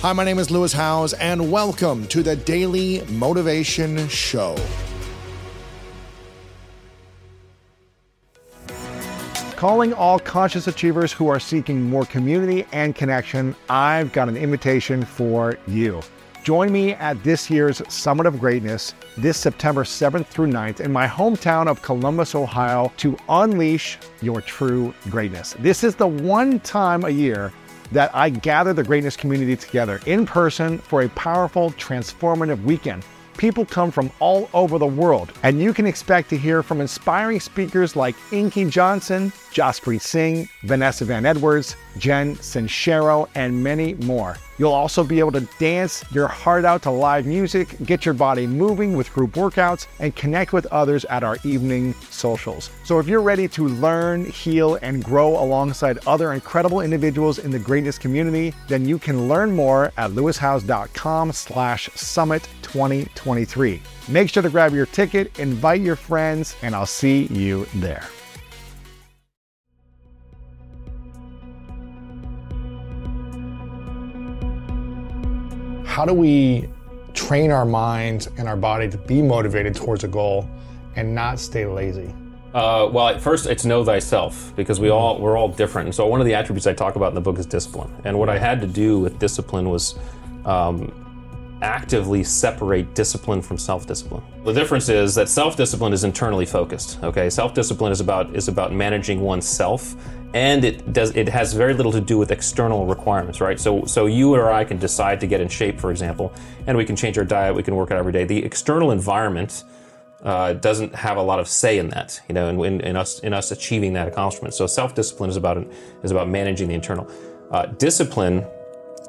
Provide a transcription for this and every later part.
Hi, my name is Lewis Howes, and welcome to the Daily Motivation Show. Calling all conscious achievers who are seeking more community and connection, I've got an invitation for you. Join me at this year's Summit of Greatness this September 7th through 9th in my hometown of Columbus, Ohio to unleash your true greatness. This is the one time a year that I gather the greatness community together in person for a powerful, transformative weekend. People come from all over the world, and you can expect to hear from inspiring speakers like Inky Johnson, Jaspreet Singh, Vanessa Van Edwards, Jen Sincero, and many more. You'll also be able to dance your heart out to live music, get your body moving with group workouts, and connect with others at our evening socials. So if you're ready to learn, heal, and grow alongside other incredible individuals in the greatness community, then you can learn more at lewishowes.com slash summit 2023. Make sure to grab your ticket, invite your friends, and I'll see you there. how do we train our minds and our body to be motivated towards a goal and not stay lazy? Uh, well, first, it's know thyself because we all we're all different. And so, one of the attributes I talk about in the book is discipline. And what I had to do with discipline was um, actively separate discipline from self-discipline. The difference is that self-discipline is internally focused. Okay, self-discipline is about is about managing oneself and it does it has very little to do with external requirements right so so you or i can decide to get in shape for example and we can change our diet we can work out every day the external environment uh, doesn't have a lot of say in that you know in, in, in us in us achieving that accomplishment so self-discipline is about is about managing the internal uh, discipline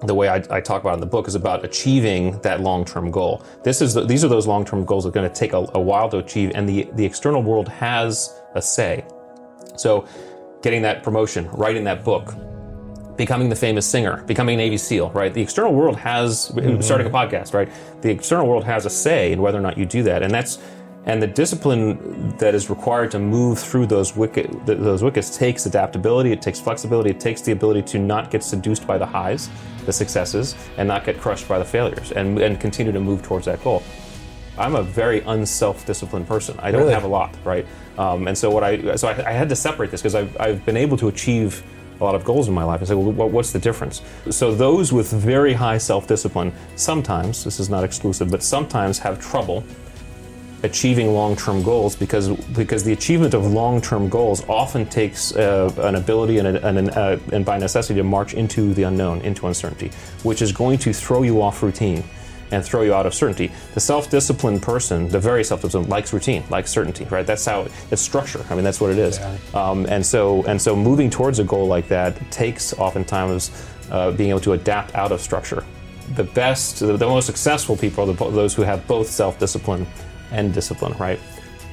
the way I, I, talk about in the book is about achieving that long-term goal. This is the, these are those long-term goals that are going to take a, a while to achieve, and the the external world has a say. So getting that promotion, writing that book, becoming the famous singer, becoming a Navy SEAL, right? The external world has, mm-hmm. starting a podcast, right? The external world has a say in whether or not you do that. And that's, and the discipline that is required to move through those wicket, those wickets takes adaptability, it takes flexibility, it takes the ability to not get seduced by the highs, the successes, and not get crushed by the failures, and, and continue to move towards that goal. I'm a very unself-disciplined person. I don't really? have a lot, right? Um, and so what I so I, I had to separate this because I've, I've been able to achieve a lot of goals in my life. I say, well, what's the difference? So those with very high self-discipline sometimes, this is not exclusive, but sometimes have trouble achieving long-term goals because because the achievement of long-term goals often takes uh, an ability and, a, and, uh, and by necessity to march into the unknown, into uncertainty, which is going to throw you off routine and throw you out of certainty. The self-disciplined person, the very self-disciplined, likes routine, likes certainty, right? That's how it's structure. I mean, that's what it is. Yeah. Um, and so, and so, moving towards a goal like that takes oftentimes uh, being able to adapt out of structure. The best, the, the most successful people are the, those who have both self-discipline and discipline, right?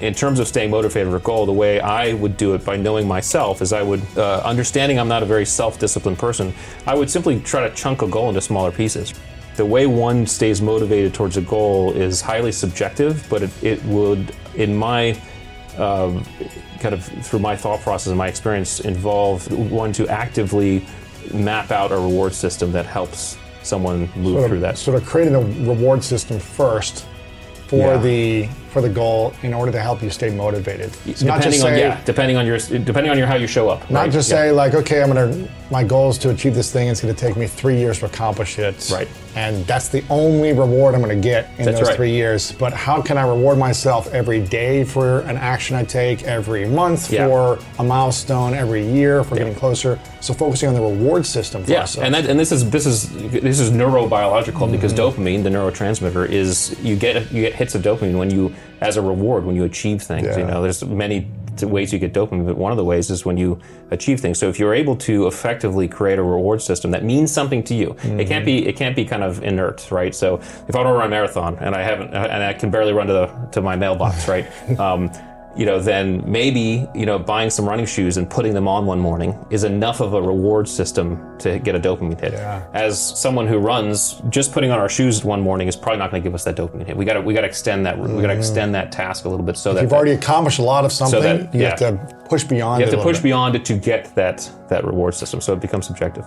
in terms of staying motivated for a goal, the way I would do it by knowing myself is I would, uh, understanding I'm not a very self disciplined person, I would simply try to chunk a goal into smaller pieces the way one stays motivated towards a goal is highly subjective, but it, it would, in my um, kind of through my thought process and my experience, involve one to actively map out a reward system that helps someone move sort of, through that. Sort of creating a reward system first for yeah. the for the goal in order to help you stay motivated. So depending on say, yeah, depending on your depending on your how you show up. Not right? just yeah. say like, okay, I'm gonna my goal is to achieve this thing. It's gonna take me three years to accomplish it. Right. And that's the only reward I'm gonna get in that's those right. three years. But how can I reward myself every day for an action I take, every month yeah. for a milestone, every year for getting closer? So focusing on the reward system. For yeah, and that, and this is this is this is neurobiological mm-hmm. because dopamine, the neurotransmitter, is you get you get hits of dopamine when you as a reward when you achieve things. Yeah. You know, there's many ways you get dopamine, but one of the ways is when you achieve things. So if you're able to effectively create a reward system that means something to you, mm-hmm. it can't be it can't be kind of inert, right? So if I want to run a marathon and I haven't and I can barely run to the to my mailbox, right? Um, you know, then maybe, you know, buying some running shoes and putting them on one morning is enough of a reward system to get a dopamine hit. Yeah. As someone who runs, just putting on our shoes one morning is probably not going to give us that dopamine hit. We got to we got to extend that we got to extend that task a little bit so if that you've already accomplished a lot of something, so that, you yeah. have to push beyond. You have to push bit. beyond it to get that that reward system, so it becomes subjective.